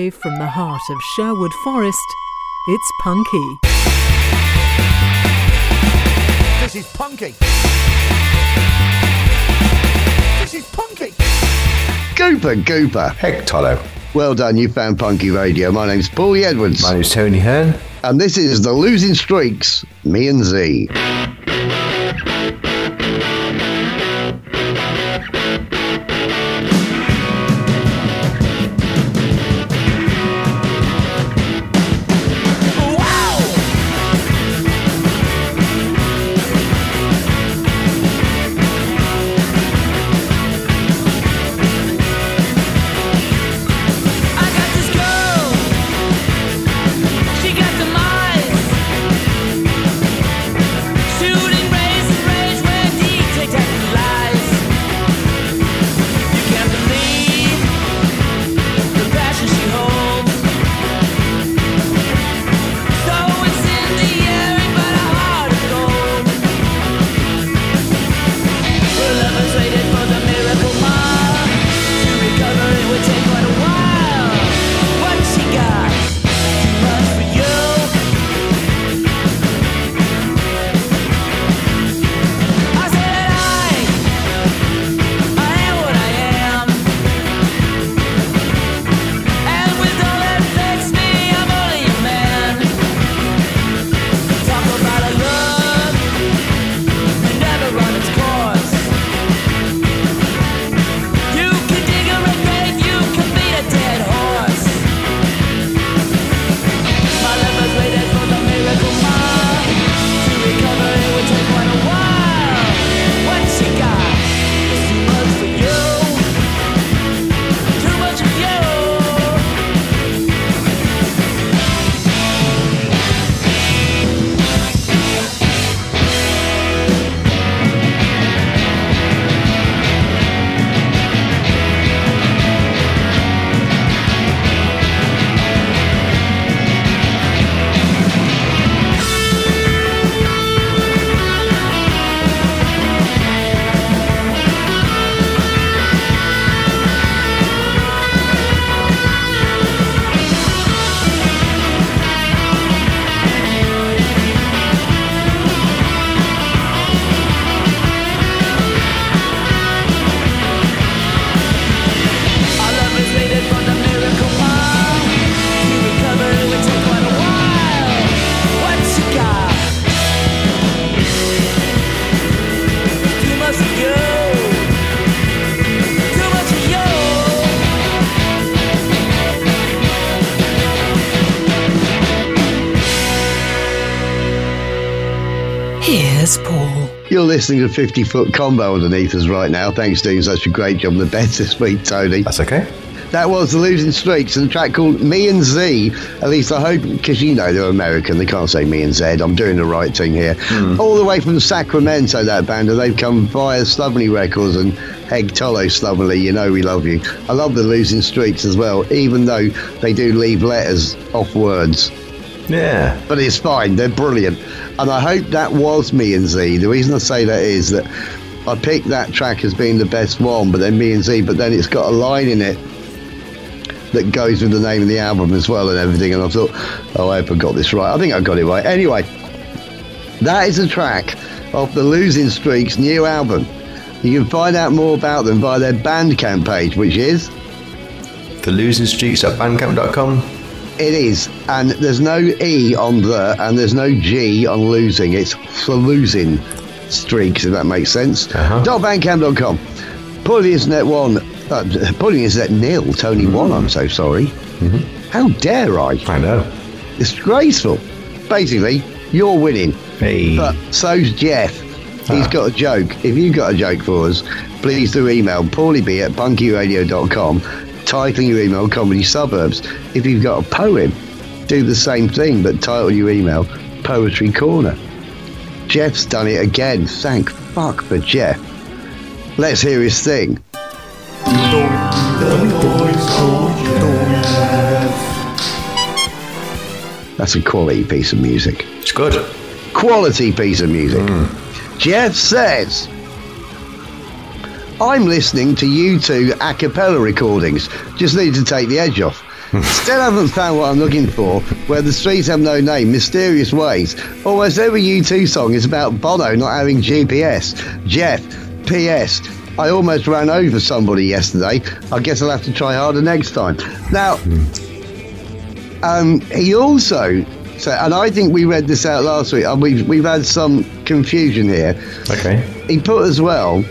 Live from the heart of Sherwood Forest, it's Punky. This is Punky. This is Punky. Gooper, Gooper. Heck, Tolo. Well done, you found Punky Radio. My name's Paulie Edwards. My name's Tony Hearn. And this is The Losing Streaks, me and Z. listening to 50 Foot Combo underneath us right now. Thanks doing such a great job on the beds this week, Tony. That's okay. That was The Losing Streaks and a track called Me and Z. At least I hope, because you know they're American, they can't say Me and Z. I'm doing the right thing here. Hmm. All the way from Sacramento, that band, and they've come via Slovenly Records and Heg Tolo Slovenly. You know we love you. I love The Losing Streaks as well, even though they do leave letters off words. Yeah. But it's fine, they're brilliant. And I hope that was Me and Z. The reason I say that is that I picked that track as being the best one, but then Me and Z, but then it's got a line in it that goes with the name of the album as well and everything. And I thought, oh, I hope I got this right. I think I got it right. Anyway, that is a track off the Losing Streaks new album. You can find out more about them via their Bandcamp page, which is The losing streaks at bandcamp.com. It is, and there's no E on the, and there's no G on losing. It's for losing streaks, if that makes sense. Uh-huh. .bandcamp.com. Pulling Internet one, uh, Pulling Internet nil, Tony one, I'm so sorry. How dare I? I know. Disgraceful. Basically, you're winning. Hey. But so's Jeff. He's Ah. got a joke. If you've got a joke for us, please do email paulieb at punkyradio.com, titling your email Comedy Suburbs. If you've got a poem, do the same thing, but title your email Poetry Corner. Jeff's done it again. Thank fuck for Jeff. Let's hear his thing. That's a quality piece of music. It's good. Quality piece of music. Mm. Jeff says, I'm listening to you two a cappella recordings. Just need to take the edge off. Still haven't found what I'm looking for. Where the streets have no name, mysterious ways. Almost every U2 song is about Bono not having GPS. Jeff, P.S. I almost ran over somebody yesterday. I guess I'll have to try harder next time. Now, um, he also so, and I think we read this out last week, and we've we've had some confusion here. Okay. He put as well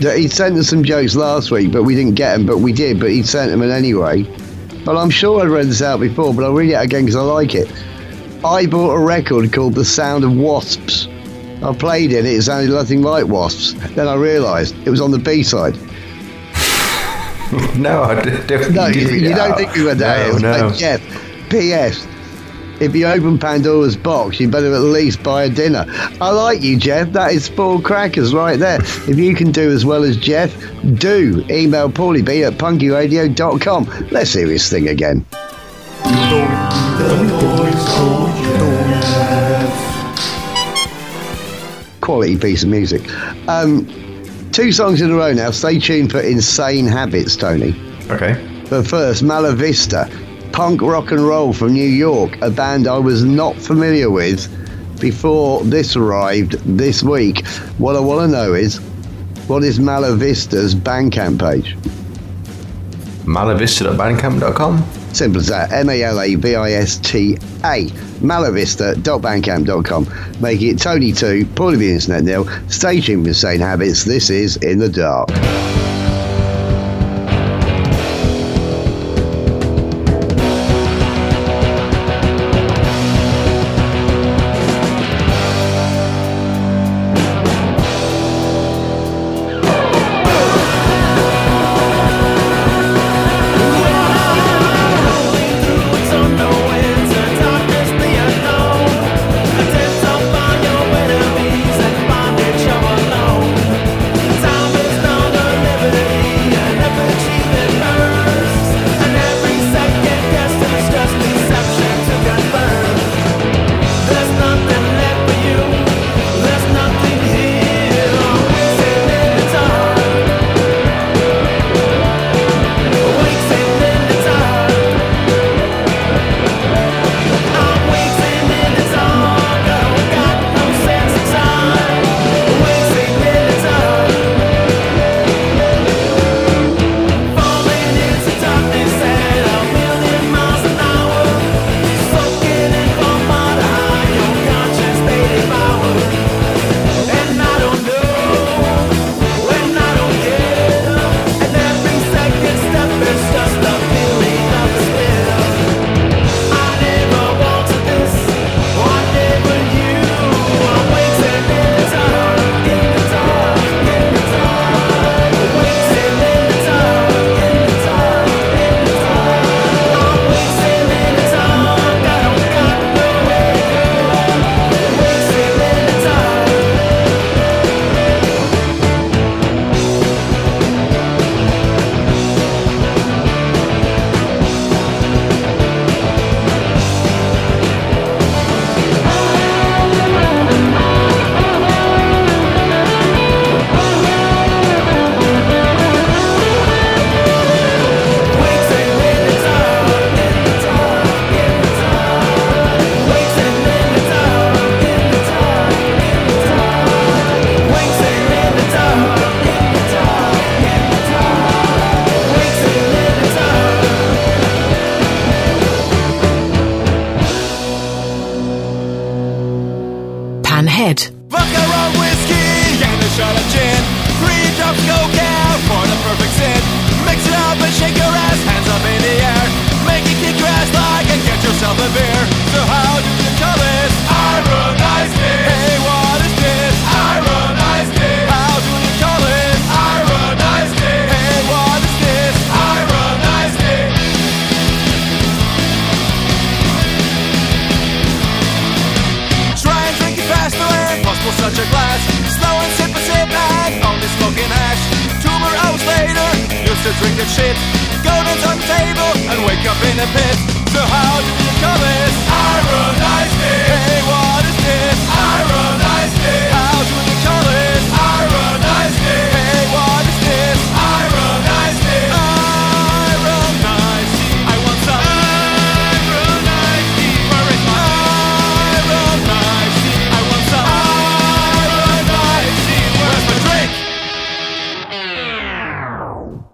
he sent us some jokes last week, but we didn't get them, but we did, but he sent them in anyway. But I'm sure I've read this out before, but I'll read it again because I like it. I bought a record called The Sound of Wasps. I played it, it sounded nothing like wasps. Then I realised it was on the B side. No, I definitely No, you, did read you it don't out. think we were there. No, no. like, Jeff, P.S. If you open Pandora's box, you better at least buy a dinner. I like you, Jeff. That is four crackers right there. If you can do as well as Jeff, do. Email Paulie B at punkyradio.com. Let's hear his thing again. Quality piece of music. Um, two songs in a row now. Stay tuned for Insane Habits, Tony. Okay. But first, Mala Vista, punk rock and roll from New York, a band I was not familiar with before this arrived this week. What I want to know is, what is Mala Vista's Bandcamp page? Malavista.bandcamp.com. Simple as that. M A L A V I S T A. Malavista.bandcamp.com. Make it Tony 2, Paul of the Internet Nil. Tuned with Insane Habits. This is In the Dark.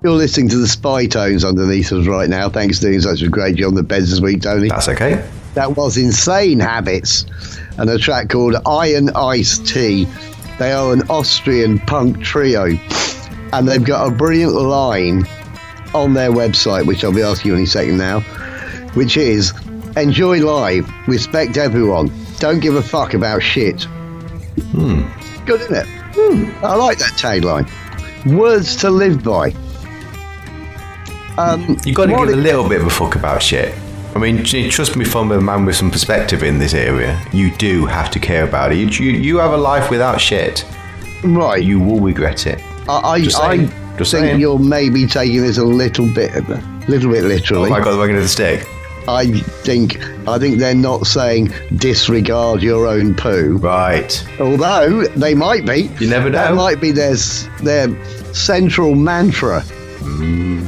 You're listening to the spy tones underneath us right now. Thanks for doing such a great job on the beds this week, Tony. That's okay. That was Insane Habits and a track called Iron Ice Tea. They are an Austrian punk trio and they've got a brilliant line on their website, which I'll be asking you in a second now, which is enjoy live, respect everyone, don't give a fuck about shit. Hmm. Good, isn't it? Hmm. I like that tagline. Words to live by. Um, you got to give a little bit of a fuck about shit. I mean, trust me, from a man with some perspective in this area, you do have to care about it. You, you, you have a life without shit, right. you will regret it. I, I, Just I saying. Just think saying. you're maybe taking this a little bit, a little bit literally. Have I got the wing of the stick? I think, I think they're not saying disregard your own poo. Right. Although they might be. You never know. That might be their their central mantra.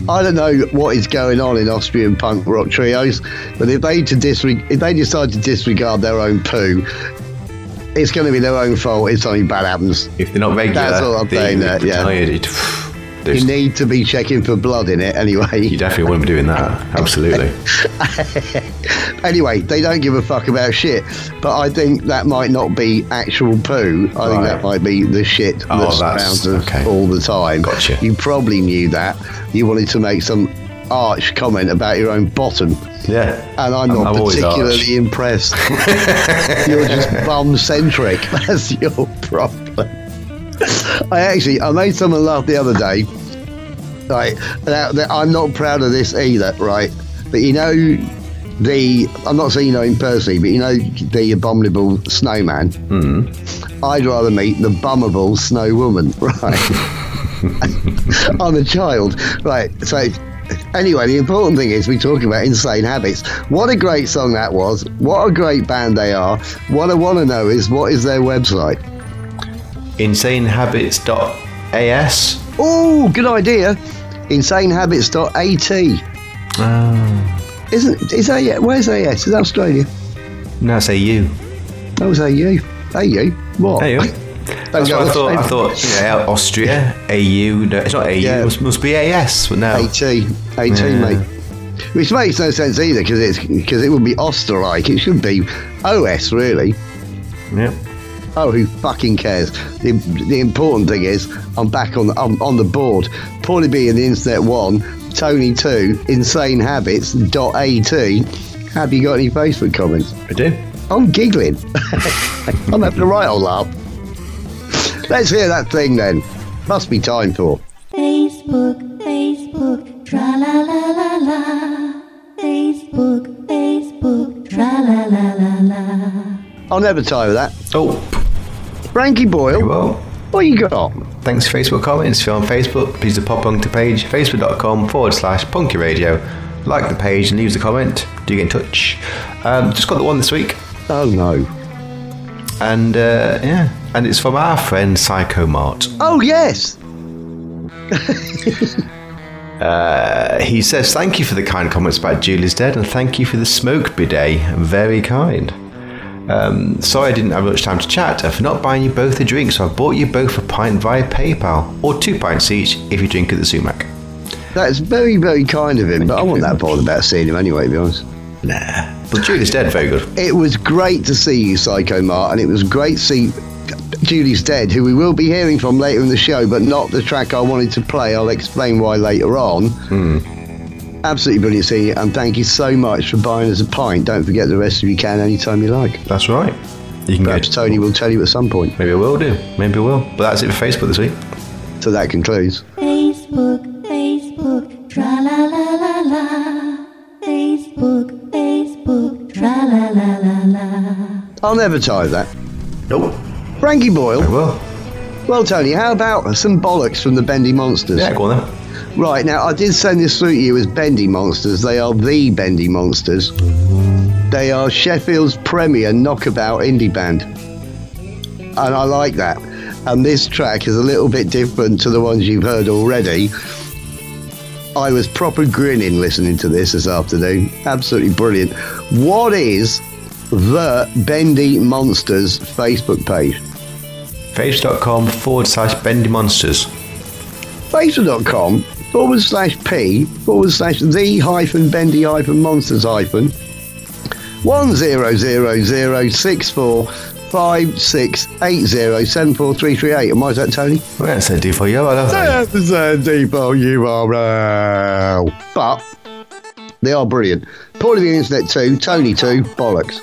I don't know what is going on in Austrian punk rock trios, but if they disre- if they decide to disregard their own poo, it's going to be their own fault if something bad happens. If they're not regular, That's all I'm saying there, yeah. tired. You need to be checking for blood in it anyway. you definitely wouldn't be doing that. Absolutely. Anyway, they don't give a fuck about shit. But I think that might not be actual poo. I think that might be the shit Oh, that's- surrounds us okay. all the time. Gotcha. You probably knew that. You wanted to make some arch comment about your own bottom. Yeah. And I'm I'm- not I'm particularly impressed. You're just bum centric. That's your problem. I actually, I made someone laugh the other day. Right, now, I'm not proud of this either, right? But you know, the I'm not saying you know him personally, but you know the abominable snowman. Mm. I'd rather meet the bummable snow woman, right? I'm a child, right? So. Anyway, the important thing is we're talking about insane habits. What a great song that was! What a great band they are! What I want to know is what is their website? Insanehabits.as. Oh, good idea. Insanehabits.at. Oh. Ah. Isn't is that yeah? Where's AS? Is that Australia? No, say you. That was AU. AU. What? You. That's what I thought. I thought, yeah, Austria, AU. No, it's not AU. Yeah. It must, must be AS. But no. AT. AT, Yeah. mate. Which makes no sense either because it's because it would be Osterreich. It should be OS really. Yeah. Oh, who fucking cares? The, the important thing is I'm back on the, I'm on the board. Paulie B and the Internet One, Tony Two, Insane Habits dot at. Have you got any Facebook comments? I do. I'm giggling. I'm having a right old laugh. Let's hear that thing then. Must be time for. Facebook, Facebook, tra la la la la. Facebook, Facebook, tra la la la la. I'll never tire of that. Oh, Frankie Boyle, well. what you got? Thanks for Facebook comments. If you're on Facebook, please do pop onto the page, facebook.com forward slash punky radio. Like the page and leave us a comment. Do get in touch. Um, just got the one this week. Oh no. And uh, yeah, and it's from our friend Psycho Mart. Oh yes. Uh, he says, Thank you for the kind comments about Julie's Dead and thank you for the smoke bidet. Very kind. Um, sorry I didn't have much time to chat. For not buying you both a drink, so I bought you both a pint via PayPal, or two pints each if you drink at the sumac. That's very, very kind of him, but I wasn't that bothered about seeing him anyway, to be honest. Nah. But Julie's Dead, very good. It was great to see you, Psycho Mart, and it was great to see Julie's Dead, who we will be hearing from later in the show, but not the track I wanted to play. I'll explain why later on. Absolutely brilliant seeing you, and thank you so much for buying us a pint. Don't forget the rest of you can anytime you like. That's right. You can Perhaps go. Tony will tell you at some point. Maybe I will do. Maybe I will. But that's it for Facebook this week. So that concludes. Facebook, Facebook, tra la la la la. Facebook, Facebook, tra la la la la. I'll never tire of that. Nope. Frankie Boyle. I Boyle. will. Well, Tony, how about some bollocks from the Bendy Monsters? Yeah, go on then. Right, now I did send this through to you as Bendy Monsters. They are the Bendy Monsters. They are Sheffield's premier knockabout indie band. And I like that. And this track is a little bit different to the ones you've heard already. I was proper grinning listening to this this afternoon. Absolutely brilliant. What is the Bendy Monsters Facebook page? Facebook.com forward slash Bendy Monsters. Facebook.com forward slash P forward slash the hyphen bendy hyphen monsters hyphen one zero zero zero six four five six eight zero seven four three three eight. And why is that, Tony? Well, that's a D for you, I don't think. That's a depot URL. But they are brilliant. Of the Internet 2, Tony 2, bollocks.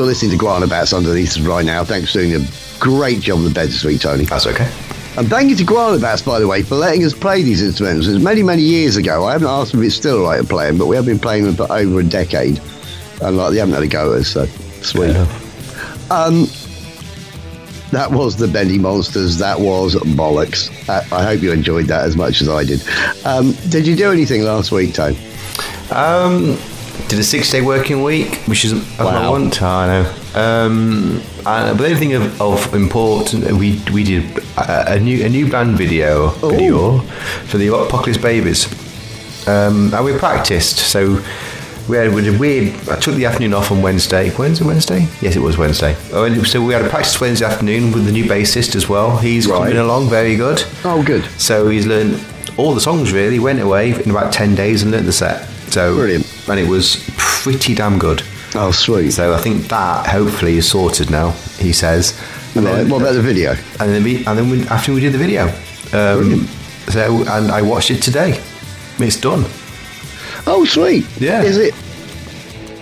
You're listening to Guana Batz Underneath right now. Thanks for doing a great job on the bed this week, Tony. That's okay. And thank you to Guana Batz, by the way, for letting us play these instruments. It was many, many years ago. I haven't asked them if it's still right to play them, but we have been playing them for over a decade. And like, they haven't had a go at us, so sweet. Um, that was the Bendy Monsters. That was bollocks. I hope you enjoyed that as much as I did. Um, did you do anything last week, Tone? Um, did a six day working week, which is as I Wow. want. I know. Um, and, but anything of, of import, we we did a, a new a new band video video for the Apocalypse Babys. Um, and we practiced. So we had we did weird. I took the afternoon off on Wednesday. Wednesday, Wednesday? Yes, it was Wednesday. Oh, and so we had a practice Wednesday afternoon with the new bassist as well. He's Right. coming along very good. Oh, good. So he's learned all the songs really, went away in about 10 days and learned the set. So Brilliant. And it was pretty damn good. Oh, sweet. So I think that hopefully is sorted now, he says. And Right, then, what about the video? and then, we, and then we, after we did the video. Um, so, and I watched it today. It's done. Oh, sweet. Yeah. Is it?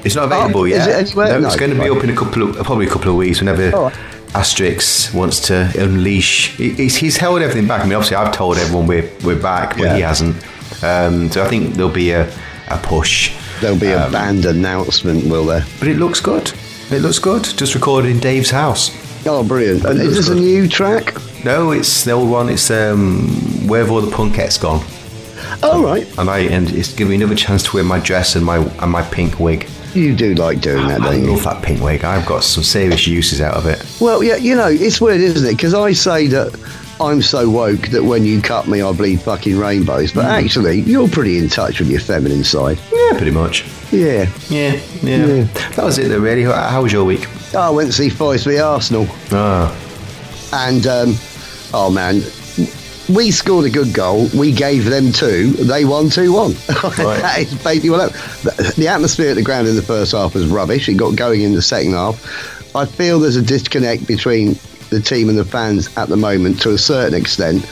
It's not available Oh, is yet. it anywhere? No, it's going to be up in a couple of, probably a couple of weeks whenever right. Asterix wants to unleash. He's, he's held everything back. I mean, obviously, I've told everyone we're, we're back, but Yeah. he hasn't. Um, so I think there'll be a, a push. There'll be a Um, band announcement, will there? But it looks good. It looks good. Just recorded in Dave's house. Oh, brilliant! And is this a new track? No, it's the old one. It's um, Where Have All the Punkettes Gone? All right, And I and it's giving me another chance to wear my dress and my and my pink wig. you do like doing that, I don't you? love that pink wig. I've got some serious uses out of it. Well, yeah, you know, it's weird, isn't it? Because I say that I'm so woke that when you cut me, I bleed fucking rainbows. But actually, you're pretty in touch with your feminine side. Yeah, pretty much. Yeah. Yeah, yeah. Yeah. That was it, though. Really. How, was your week? I went to see Forest v Arsenal. Ah, And, um, oh man, we scored a good goal. We gave them two. They won 2 1. Right. that is basically what happened. The atmosphere at the ground in the first half was rubbish. It got going in the second half. I feel there's a disconnect between the team and the fans at the moment to a certain extent.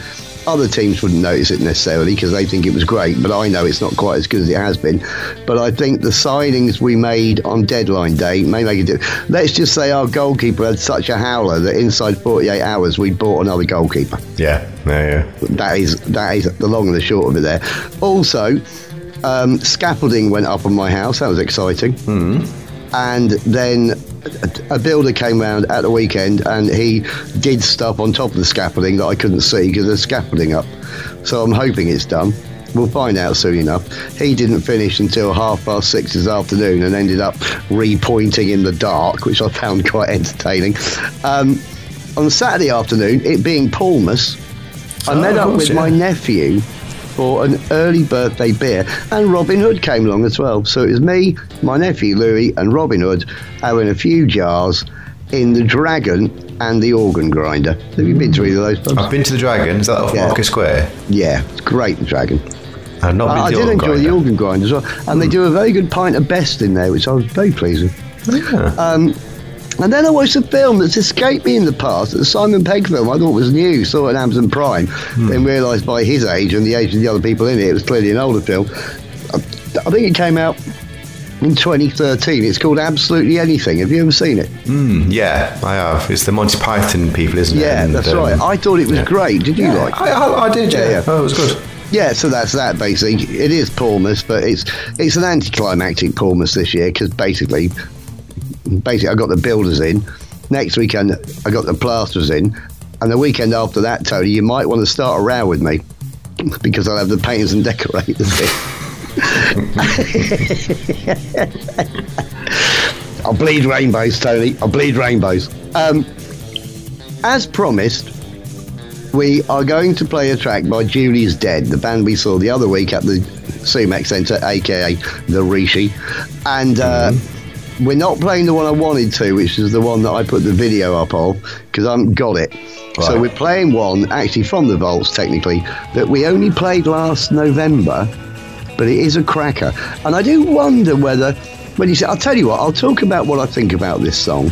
Other teams wouldn't notice it necessarily because they think it was great, but I know it's not quite as good as it has been. But I think the signings we made on deadline day may make a difference. Let's just say our goalkeeper had such a howler that inside 48 hours we bought another goalkeeper. yeah, yeah, yeah. That is that is the long and the short of it. There. Also, um, scaffolding went up on my house. That was exciting. And then a, builder came round at the weekend, and he did stuff on top of the scaffolding that I couldn't see because there's scaffolding up. So I'm hoping it's done. We'll find out soon enough. He didn't finish until half past six this afternoon and ended up repointing in the dark, which I found quite entertaining. Um, on Saturday afternoon, it being Paulmas, I Oh, met up course, with yeah. my nephew for an early birthday beer, and Robin Hood came along as well. So it was me, my nephew Louis, and Robin Hood having a few jars in the Dragon and the Organ Grinder. Have you been to either of those pubs? I've been to the Dragon. Is that off Yeah. Market Square? Yeah, it's great, the Dragon. I've not been I, I to did the enjoy Organ the Organ Grinder as well, and they do a very good pint of best in there, which I was very pleased with. Yeah. Um, and then I watched a film that's escaped me in the past, the Simon Pegg film I thought was new, saw it on Amazon Prime, then realised by his age and the age of the other people in it, it was clearly an older film. I, I think it came out in 2013. It's called Absolutely Anything. Have you ever seen it? Mm, yeah, I have. It's the Monty Python people, isn't it? Yeah, that's um, right. I thought it was yeah. great. Did you yeah, like it? I, I, I did, yeah. Yeah, yeah. Oh, it was good. Yeah, so that's that basically. It is Paulmas, but it's it's an anticlimactic Paulmas this year because basically, basically I got the builders in. Next weekend I got the plasterers in, and the weekend after that, Tony, you might want to start a row with me because I'll have the painters and decorators in. I'll bleed rainbows, Tony. I'll bleed rainbows. Um, as promised, we are going to play a track by Julie's Dead, the band we saw the other week at the Sumac Centre, aka the Rishi. And uh, we're not playing the one I wanted to, which is the one that I put the video up of, because I haven't got it. So we're playing one, actually from the Vaults, technically, that we only played last November, but it is a cracker. And I do wonder whether, when you say, I'll tell you what, I'll talk about what I think about this song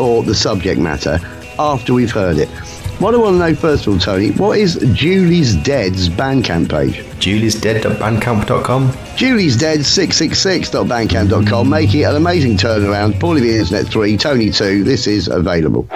or the subject matter after we've heard it. What I want to know first of all, Tony, what is Julie's Dead's Bandcamp page? Julie's juliesdead.bandcamp.com. Julie's Dead 666.bandcamp.com, making it an amazing turnaround. Paulie the Internet 3, Tony 2, this is available.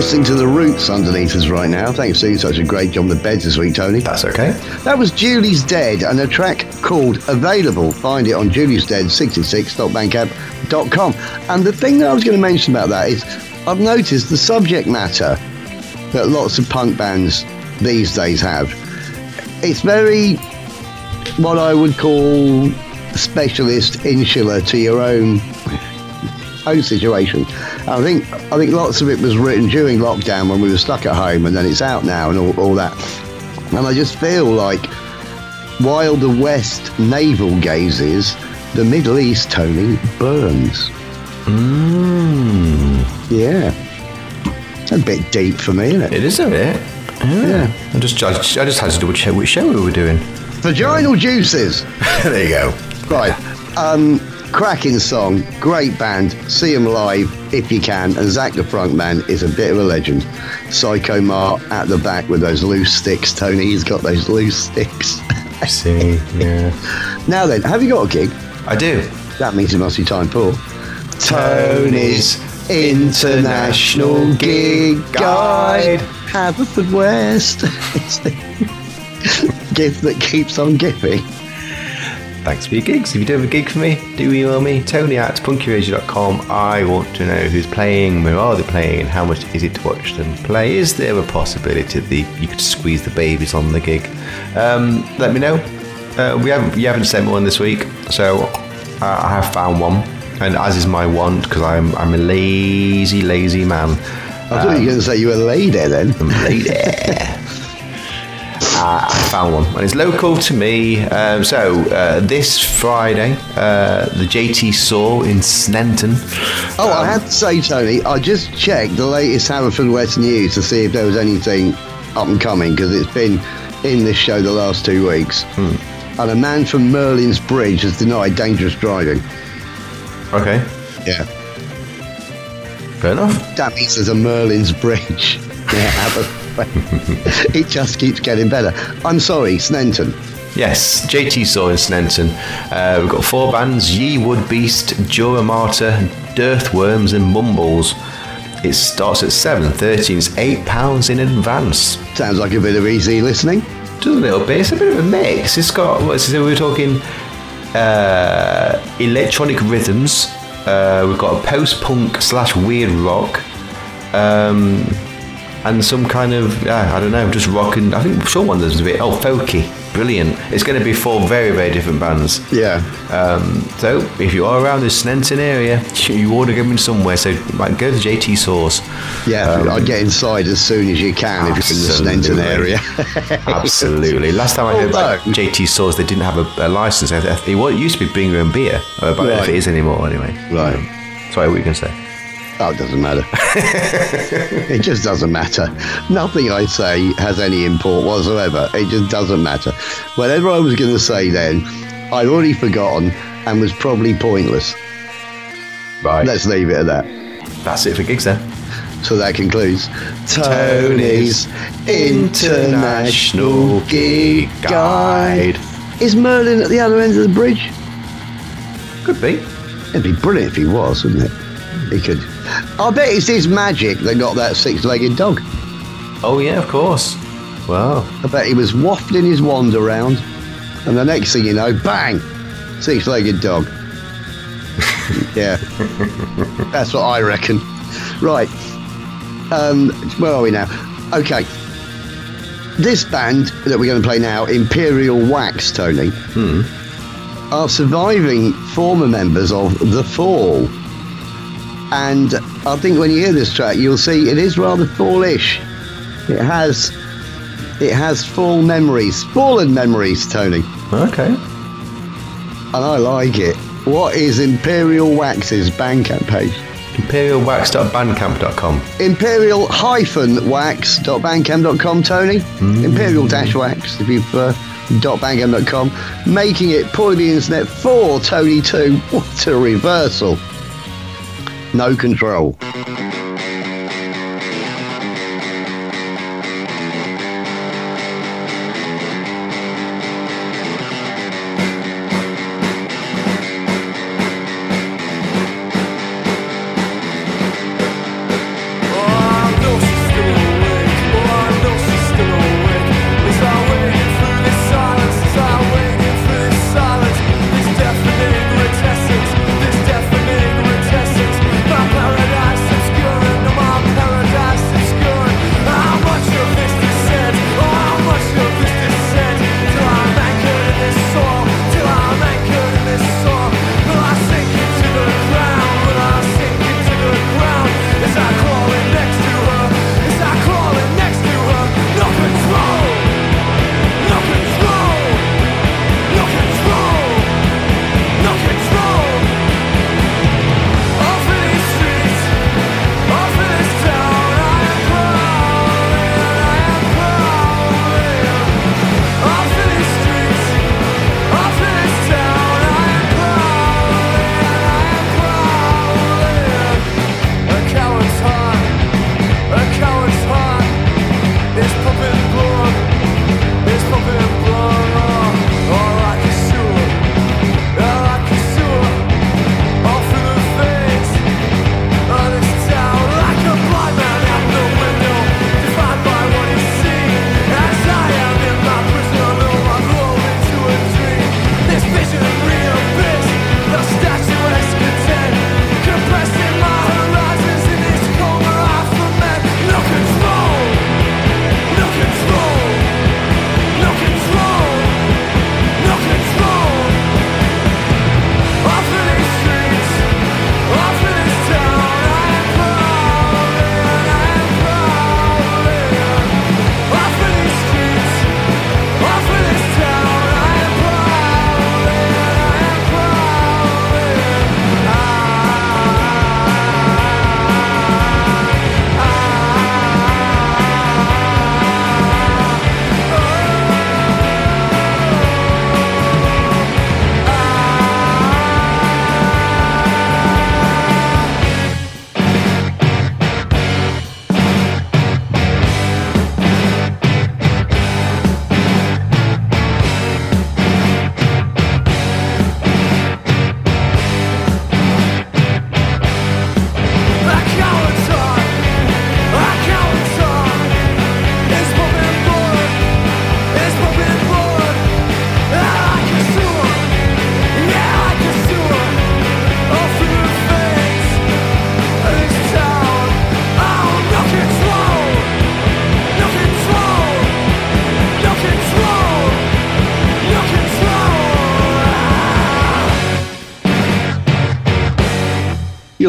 Listening to the Roots underneath us right now. Thanks for doing such a great job on the beds this week, Tony. That's okay. That was Julie's Dead and a track called Available. Find it on Julie's Dead 66.bandcamp.com. And the thing that I was going to mention about that is I've noticed the subject matter that lots of punk bands these days have. It's very what I would call specialist insular to your own own situation. I think I think lots of it was written during lockdown when we were stuck at home, and then it's out now and all, all that. And I just feel like while the West navel gazes, the Middle East, Tony, burns. Mm. Yeah. It's a bit deep for me, isn't it? It is a bit. Yeah. Yeah. I just, I just, I just had to double check which show we were doing. Vaginal juices. there you go. Right. Um, cracking song, great band. See them live if you can. And Zach the front man is a bit of a legend. Psycho Mart at the back with those loose sticks. Tony, he's got those loose sticks. I See, yeah. now then, have you got a gig? I do. That means it must be time for Tony's International Gig Guide. Haverfordwest. it's the gift that keeps on giving. Thanks for your gigs. If you do have a gig for me, do email me, tony at punkyradio.com. I want to know who's playing, where are they playing, and how much is it to watch them play. Is there a possibility that you could squeeze the babies on the gig? Um, let me know. Uh, we haven't, you haven't sent one this week, so I have found one, and as is my want, because I'm, I'm a lazy, lazy man. I thought you were going to say you were a lady then. lady. Uh, I found one, and it's local to me. Um, so uh, this Friday, uh, the JT Soar in Sneinton. Oh, I have to say, Tony, I just checked the latest Haverfordwest news to see if there was anything up and coming because it's been in this show the last two weeks. And a man from Merlin's Bridge has denied dangerous driving. Okay, Yeah. fair enough. That means there's a Merlin's Bridge. Yeah, It just keeps getting better. I'm sorry, Sneinton. Yes, JT Soar in Sneinton. Uh, we've got four bands: Ye Wood Beast, Jura Martyr, Dirtworms, and Mumbles. It starts at seven thirty. It's eight pounds in advance. Sounds like a bit of easy listening. Just a little bit. It's a bit of a mix. It's got what's it? We're talking uh, electronic rhythms. Uh, we've got a post-punk slash weird rock, um, and some kind of yeah, I don't know, just rock and I think sure one of them's a bit oh folky, brilliant. It's going to be four very very different bands. Yeah. Um, so if you are around the Sneinton area, you ought to go in somewhere. So like, go to JT Soar's. Yeah, Um, I'd get inside as soon as you can if you're in the Sneinton area. Absolutely. Last time I heard about JT Soar's, they didn't have a, a license. It used to be bring your own beer, uh, but if Right. it is anymore, anyway. Right. Um, sorry, what were you going to say? Oh, it doesn't matter. it just doesn't matter. Nothing I say has any import whatsoever. It just doesn't matter. Whatever I was going to say then, I'd already forgotten and was probably pointless. Right. Let's leave it at that. That's it for gigs then. So that concludes Tony's International Gig Guide. Is Merlin at the other end of the bridge? Could be. It'd be brilliant if he was, wouldn't it? He could. I bet it's his magic that got that six-legged dog. Oh, yeah, of course. Wow. I bet he was wafting his wand around, and the next thing you know, bang, six-legged dog. yeah, that's what I reckon. Right, um, where are we now? Okay, this band that we're going to play now, Imperial Wax, Tony, are surviving former members of The Fall. And I think when you hear this track, you'll see it is rather fallish. It has, it has full memories, fallen memories, Tony, Okay. and I like it. What is Imperial Wax's Bandcamp page? ImperialWax.bandcamp.com. imperial hyphen wax.bandcamp.com Tony. Hmm. imperial dash wax if you prefer, .bandcamp.com. Making it point the internet for Tony 2. What a reversal. No control.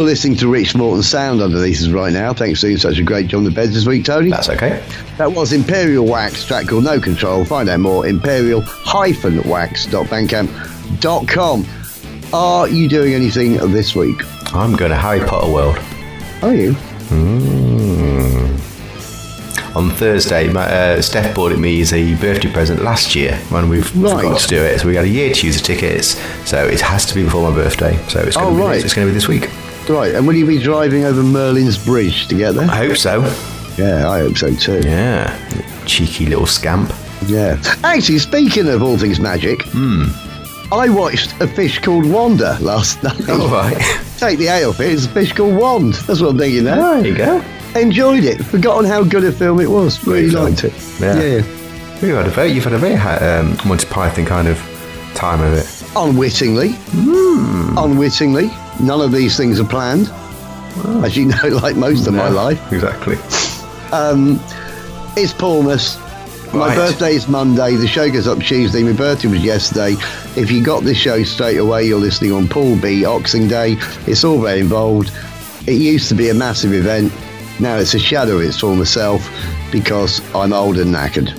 You're listening to Rich Morton Sound underneath us right now. Thanks for doing such a great job on the beds this week, Tony. That's okay. That was Imperial Wax, track called No Control. Find out more, imperial-wax.bandcamp.com. Are you doing anything this week? I'm going to Harry Potter World. Are you? On Thursday, my, uh, Steph bought me as a birthday present last year when we Right. forgot to do it. So we got a year to use the tickets. So it has to be before my birthday. So it's going Oh, to be, right. it's going to be this week. Right, and will you be driving over Merlin's Bridge to get there? I hope so. Yeah, I hope so too. Yeah. Cheeky little scamp. Yeah. Actually, speaking of all things magic, I watched a fish called Wanda last night. All right. Take the A off it, it's a fish called Wand. That's what I'm thinking now. there you go. Enjoyed it. Forgotten how good a film it was. Really Great film. liked it. Yeah. yeah. You've had a very, you've had a very um, Monty Python kind of time of it. Unwittingly. Unwittingly. None of these things are planned. As you know, like most of my life. Exactly. Um, it's Paulmas. My Right. birthday is Monday. The show goes up Tuesday. My birthday was yesterday. If you got this show straight away, you're listening on Paul B. Oxing Day. It's all very involved. It used to be a massive event. Now it's a shadow of its former self because I'm old and knackered.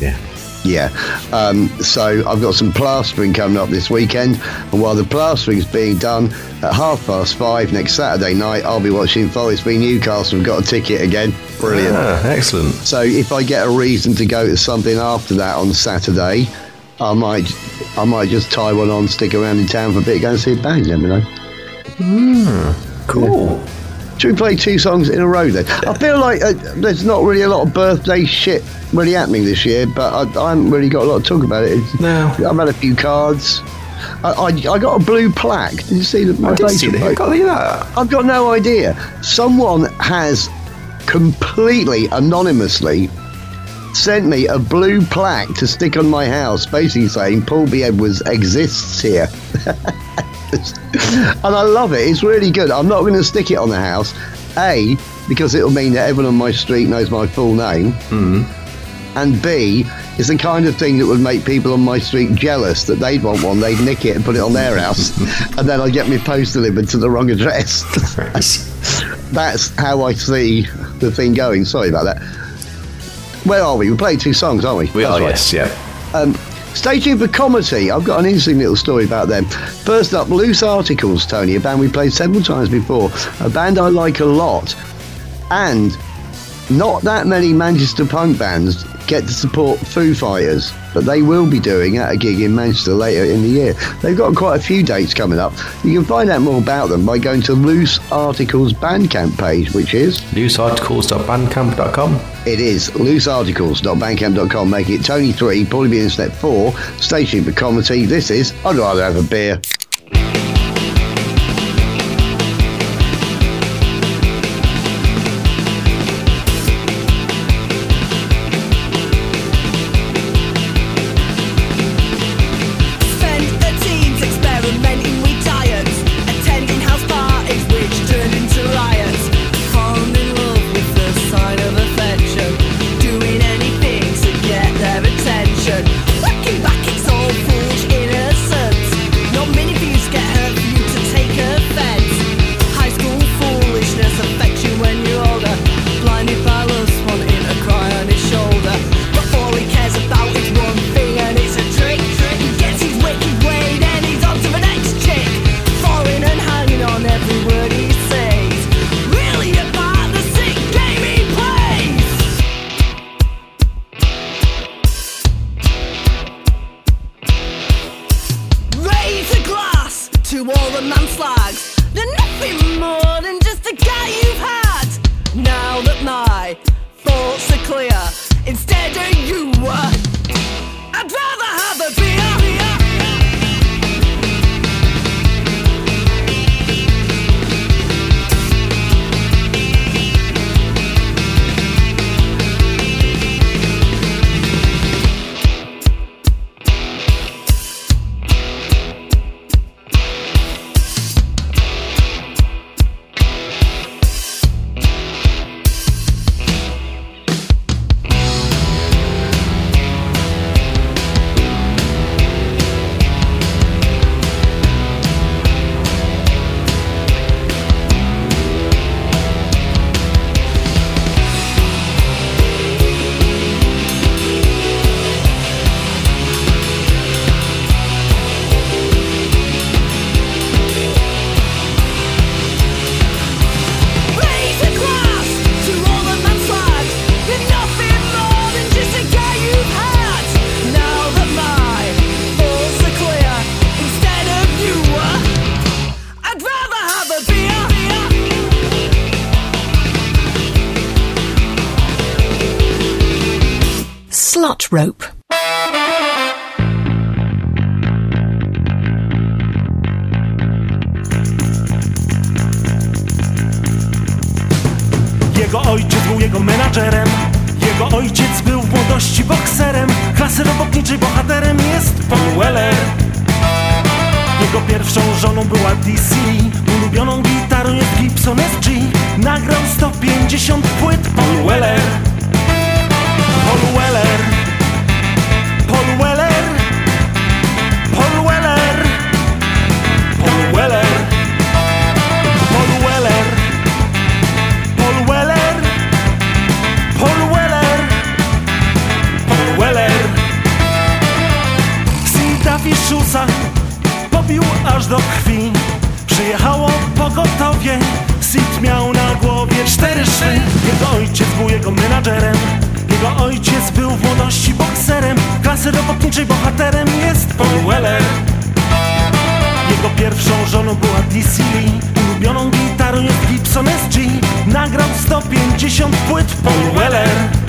Yeah. Yeah. Um, so I've got some plastering coming up this weekend. And while the plastering's being done at half past five next Saturday night, I'll be watching Forest v Newcastle. We've got a ticket again. Brilliant. Ah, excellent. So if I get a reason to go to something after that on Saturday, I might I might just tie one on, stick around in town for a bit, go and see a band, let me know. Cool. Should we play two songs in a row then? I feel like uh, there's not really a lot of birthday shit really happening this year, but I, I haven't really got a lot to talk about it. It's- No. I've had a few cards. I, I, I got a blue plaque. Did you see that? My I did see that. got that? I've got no idea. Someone has completely anonymously sent me a blue plaque to stick on my house, basically saying Paul B. Edwards exists here. and I love it. It's really good. I'm not going to stick it on the house. A, because it'll mean that everyone on my street knows my full name. Hmm. And B, it's the kind of thing that would make people on my street jealous that they'd want one, they'd nick it and put it on their house, and then I'd get my post delivered to the wrong address. That's how I see the thing going. Sorry about that. Where are we? We played two songs, aren't we? We That's are, right. yes, yeah. Um, stay tuned for Komety. I've got an interesting little story about them. First up, Loose Articles, Tony, a band we played several times before. A band I like a lot. And not that many Manchester punk bands get to support Foo Fighters, but they will be doing at a gig in Manchester later in the year. They've got quite a few dates coming up. You can find out more about them by going to Loose Articles Bandcamp page, which is loosearticles.bandcamp.com. it is loosearticles.bandcamp.com, making it Tony 3, Paulie B Internet 4, Station for Komety. This is I'd Rather Have a Beer. Rope. 150 płyt Paul Weller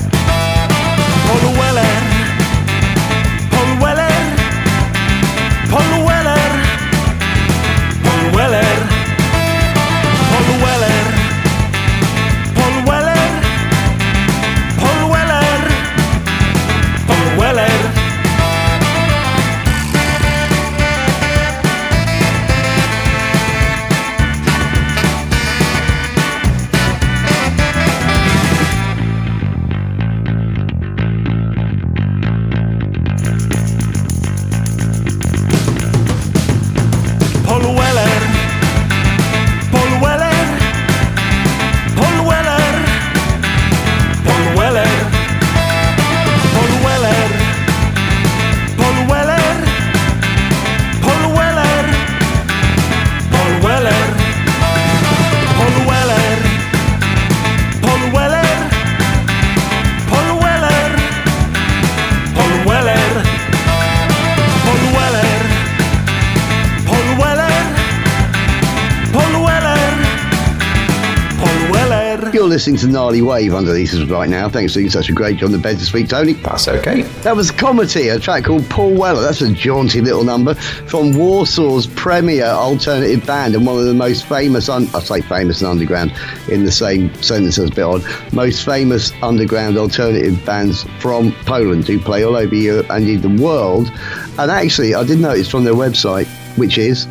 listening to Gnarly Wave underneath us right now. Thanks for doing such a great job on the bed this week, Tony. That's okay. That was Komety, a track called Paul Weller. That's a jaunty little number from Warsaw's premier alternative band and one of the most famous, un- I say famous and underground in the same sentence as a bit odd, most famous underground alternative bands from Poland who play all over Europe and in the world. And actually, I did notice from their website, which is,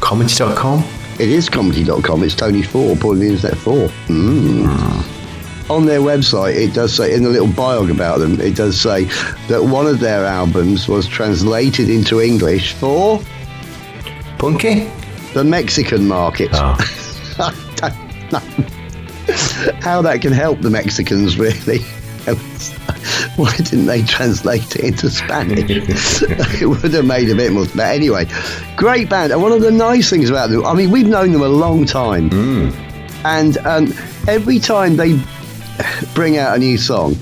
Komety.com? It is komety.com, it's Tony 4, pulling the internet 4. Mm. On their website, it does say, in the little bio about them, it does say that one of their albums was translated into English for Punky? the Mexican market. Oh. I don't know how that can help the Mexicans, really. Why didn't they translate it into Spanish? it would have made a bit more. But anyway, great band. And one of the nice things about them, I mean, we've known them a long time. And um, every time they bring out a new song,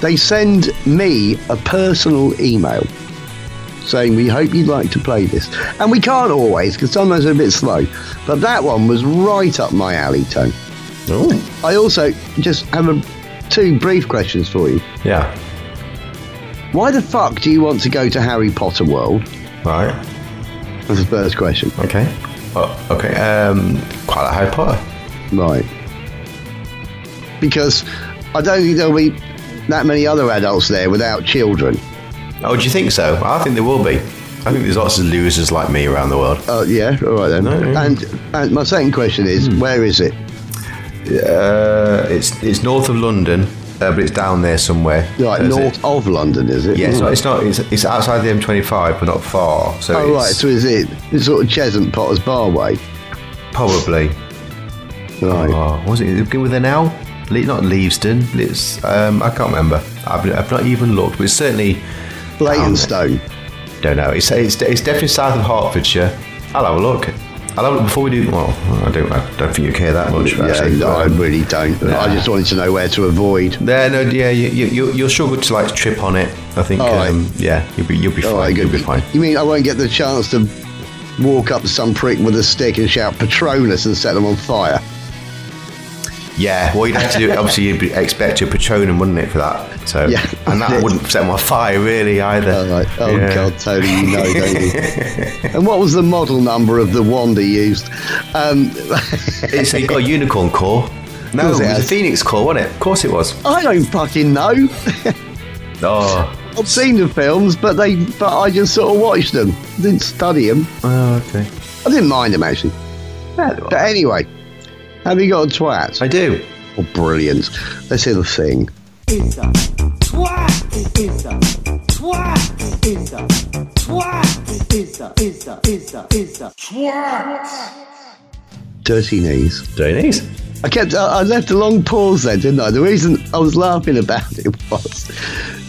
they send me a personal email saying, We hope you'd like to play this. And we can't always, because sometimes they're a bit slow. But that one was right up my alley, Tone. Oh. I also just have a, two brief questions for you. Yeah. Why the fuck do you want to go to Harry Potter World? Right. That's the first question. Okay. Oh, okay. Um, quite like Harry Potter. Right. Because I don't think there'll be that many other adults there without children. Oh, do you think so? I think there will be. I think there's lots of losers like me around the world. Uh, yeah, all right then. No. And, and my second question is, where is it? Uh, it's it's north of London, uh, but it's down there somewhere. Right, Is it? north of London, is it? Yeah, it's not. It's not. It's, it's outside the M25, but not far. So Oh, it's right, so is it it's sort of Cheshunt Potter's Bar way? probably. Right. Oh, was it? It begin with an L? Le- not Leavesden. It's um, I can't remember. I've, I've not even looked, but it's certainly. Leytonstone. Don't know. It's, it's it's definitely south of Hertfordshire. I'll have a look. Have a look before we do. Well, I don't. I don't think you care that much. Yeah, actually. no, I Um, really don't. Nah. I just wanted to know where to avoid. There, no, yeah, you, you, you- you'll struggle to like trip on it. I think. All right. um, yeah, you'll be you'll be All fine. right. You'll be fine. You mean I won't get the chance to walk up to some prick with a stick and shout Patronus and set them on fire? Yeah, well, you'd have to do. Obviously, you'd be- Expecto Patronum, wouldn't it, for that? So, Yeah. and that wouldn't set my fire, really, either. Oh, like, oh Yeah. God, Tony, you know, don't you? and what was the model number of the wand he used? Um, It's got a unicorn core. No, course it it was a phoenix core, wasn't it? Of course, it was. I don't fucking know. Oh, I've seen the films, but they, but I just sort of watched them. Didn't study them. oh okay. I didn't mind them actually. But anyway, have you got a twat? I do. Oh, brilliant. Let's hear the thing. Is a twat. Is a twat. Is a twat. Is a is a is a is a twat. Dirty knees. Very nice. I kept. I I left a long pause there, didn't I? The reason I was laughing about it was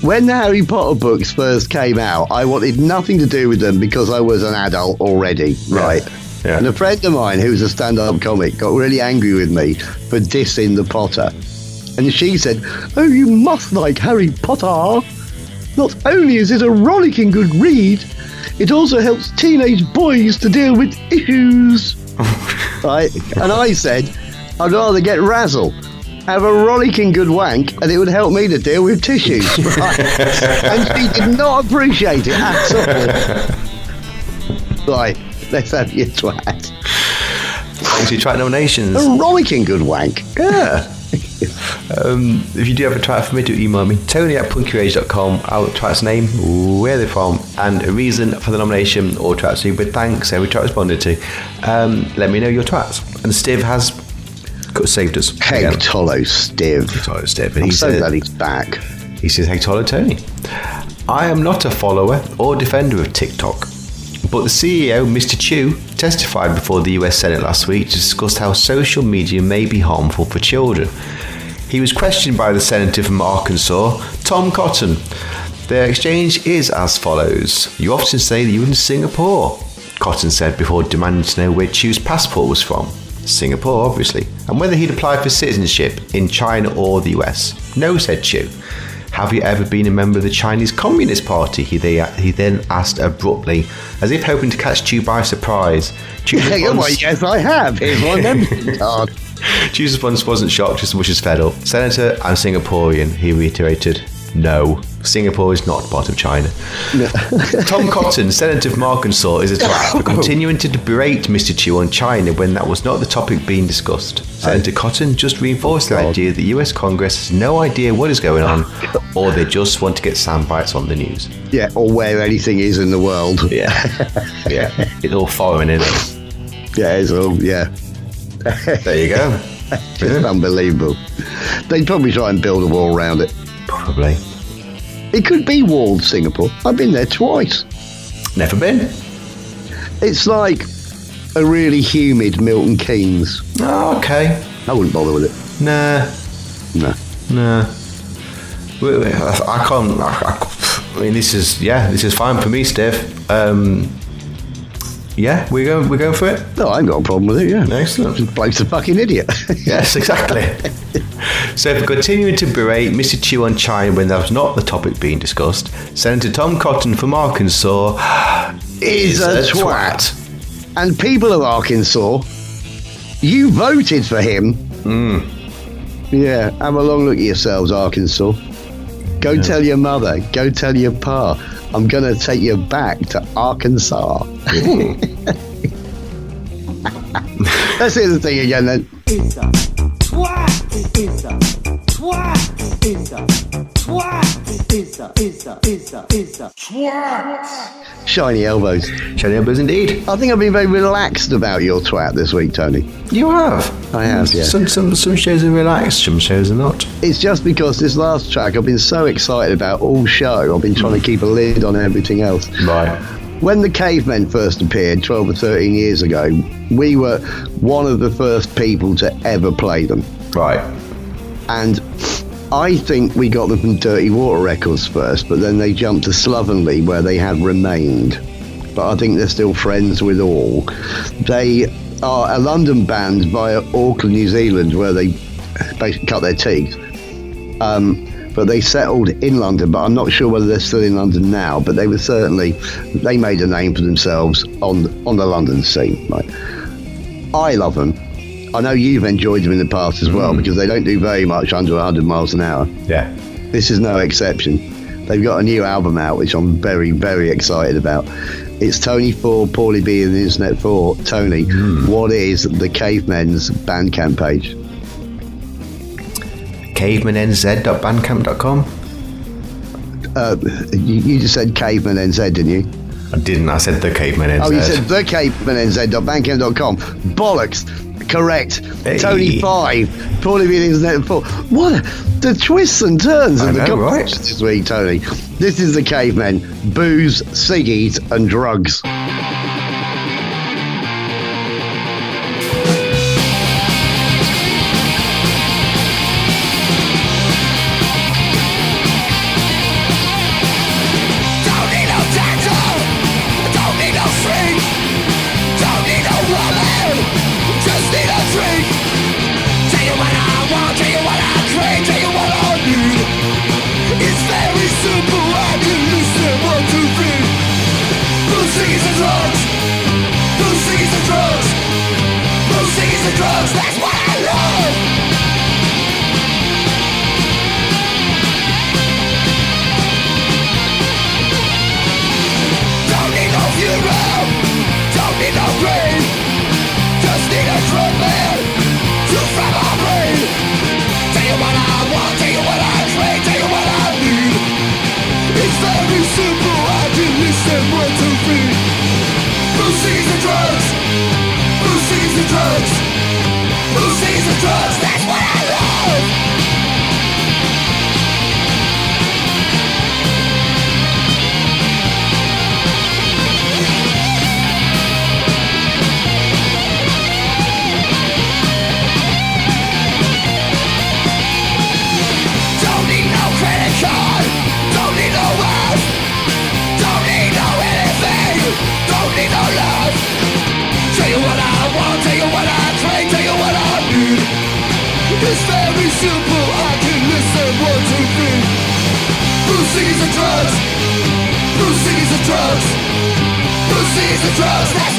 when the Harry Potter books first came out. I wanted nothing to do with them because I was an adult already, right? Yeah. And a friend of mine who's a stand-up comic got really angry with me for dissing the Potter, and she said, "Oh, you must like Harry Potter. Not only is it a rollicking good read, it also helps teenage boys to deal with issues." right? And I said, I'd rather get Razzle, have a rollicking good wank, and it would help me to deal with tissues. Right? and she did not appreciate it at all. right, let's have your twat. Thanks for your track nominations. A rollicking good wank. Yeah. um, if you do have a twat for me, do email me. Tony at punkyrage.com. Our twat's name, where they're from, and a reason for the nomination or twat to with thanks. Every twat responded to. Um, let me know your twats. And Steve has got saved us. Peg again. Tolo Stiv. Sorry, Stiv. I'm he so glad he's back. he says, Hey, Tyler Tony. I am not a follower or defender of TikTok, but the CEO, Mr. Chew, testified before the US Senate last week to discuss how social media may be harmful for children. He was questioned by the senator from Arkansas, Tom Cotton. Their exchange is as follows You often say that you're in Singapore, Cotton said before demanding to know where Chew's passport was from. Singapore, obviously, and whether he'd applied for citizenship in China or the US. No, said Chew. Have you ever been a member of the Chinese Communist Party? He, they, he then asked abruptly, as if hoping to catch Chew by surprise. Chew's Yeah, well, yes, I have. Here's my membership card. Chew's response wasn't shocked, just as much as fed up. Senator, I'm Singaporean, he reiterated. No, Singapore is not part of China. Tom Cotton, Senator from Arkansas, is a twat for oh. continuing to berate Mr. Chew on China when that was not the topic being discussed. Senator Cotton just reinforced the idea that US Congress has no idea what is going on, or they just want to get sound bites on the news. Yeah, or where anything is in the world. Yeah, yeah, it's all foreign, isn't it? Yeah, it's all, yeah. There you go. Just unbelievable. They'd probably try and build a wall around it. Probably. It could be walled Singapore. I've been there twice. Never been. It's like a really humid Milton Keynes. Oh, okay. I wouldn't bother with it. Nah, nah. I I can't. I, I, I mean, this is yeah, this is fine for me, Steph. Um, yeah, we're going. We're going for it. No, I ain't got a problem with it, yeah. Excellent. Just bloke's a fucking idiot. Yes, exactly. so, for continuing to berate Mr. Chew on China when that was not the topic being discussed, Senator Tom Cotton from Arkansas is a a twat. twat. and people of Arkansas, you voted for him. Hmm. Yeah, have a long look at yourselves, Arkansas. Go tell your mother, go tell your pa, I'm going to take you back to Arkansas. Let's hear the thing again then. Is a twat. Is a twat. Is a twat. Is a is a is a is a twat. Shiny elbows. Shiny elbows indeed. I think I've been very relaxed about your twat this week, Tony. You have. I have, yeah. Some, some, some shows are relaxed, some shows are not. It's just because this last track I've been so excited about all show. I've been trying to hmm. keep a lid on everything else. Right. When the cavemen first appeared 12 or 13 years ago, we were one of the first people to ever play them. Right. And I think we got them from Dirty Water Records first, but then they jumped to Slovenly where they have remained. But I think they're still friends with all. They are a London band via Auckland, New Zealand, where they basically cut their teeth. Um, but they settled in London, but I'm not sure whether they're still in London now. But they were certainly they made a name for themselves on on the London scene. Right? I love them. I know you've enjoyed them in the past as well because they don't do very much under 100 miles an hour. Yeah. This is no exception. They've got a new album out, which I'm very, very excited about. It's Tony for Paulie B and the Internet for Tony. What is the Cavemen's Bandcamp page? cavemanNZ.bandcamp.com. Uh, you, you just said Caveman NZ, didn't you? I didn't. I said the caveman NZ. Oh, you said the cavemanNZ.bandcamp.com. Bollocks. Correct. Hey. Tony 5. Paulie B and the Internet. What? The twists and turns of the know, right? this week, Tony. This is the Cavemen. Booze, ciggies, and drugs. Drugs, blue seas and drugs, blue seas and drugs. Drugs.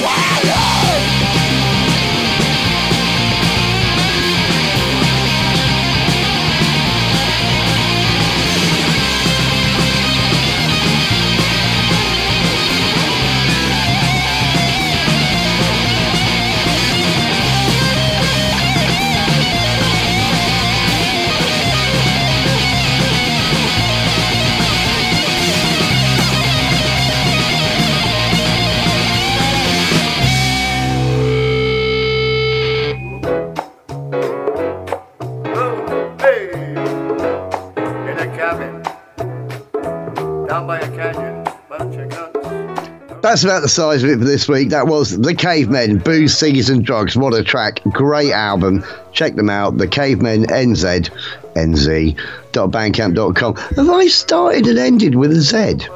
About the size of it for this week. That was The Cavemen, Booze, Ciggies and Drugs. What a track. Great album. Check them out. The Cavemen NZ, nz.bandcamp.com. Have I started and ended with a Z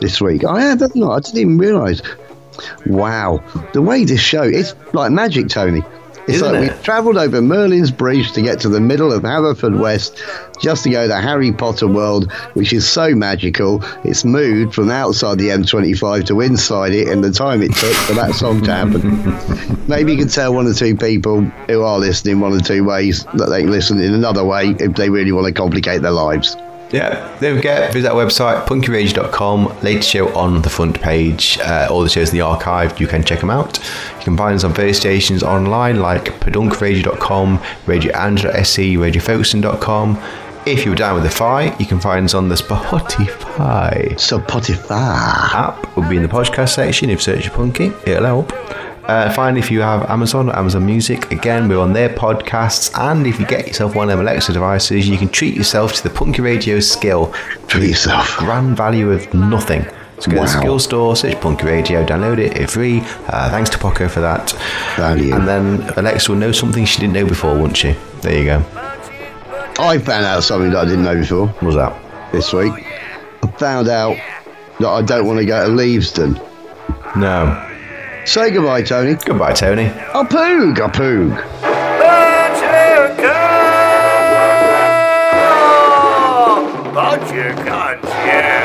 this week? I have, haven't I? I didn't even realise. Wow. The way this show, it's like magic, Tony. It's Isn't like it? we travelled over Merlin's Bridge to get to the middle of Haverford just to go to Harry Potter world, which is so magical. It's moved from outside the M25 to inside it, and the time it took for that song to happen. Maybe you can tell one or two people who are listening one or two ways that they can listen in another way if they really want to complicate their lives. Yeah, don't forget, visit our website, punkyrage.com. Latest show on the front page. Uh, all the shows in the archive, you can check them out. You can find us on various stations online like pedunkradio.com, radioand.se, radiofolkson.com. If you're down with the Fi, you can find us on the Spotify Spotify. app. Will be in the podcast section. If you search for Punky, it'll help. Uh, finally, if you have Amazon or Amazon Music, again, we're on their podcasts. And if you get yourself one of them Alexa devices, you can treat yourself to the Punky Radio skill. Treat yourself. Grand value of nothing. So go to the skill store, search Punky Radio, download it, it's free. Uh, thanks to Poco for that. Value. And then Alexa will know something she didn't know before, won't she? There you go. I found out something that I didn't know before What was that? this week. I found out that I don't want to go to Leavesden. No. Say goodbye, Tony. Goodbye, Tony. A poog, a poog. Bunch of guns! Bunch of guns, yeah.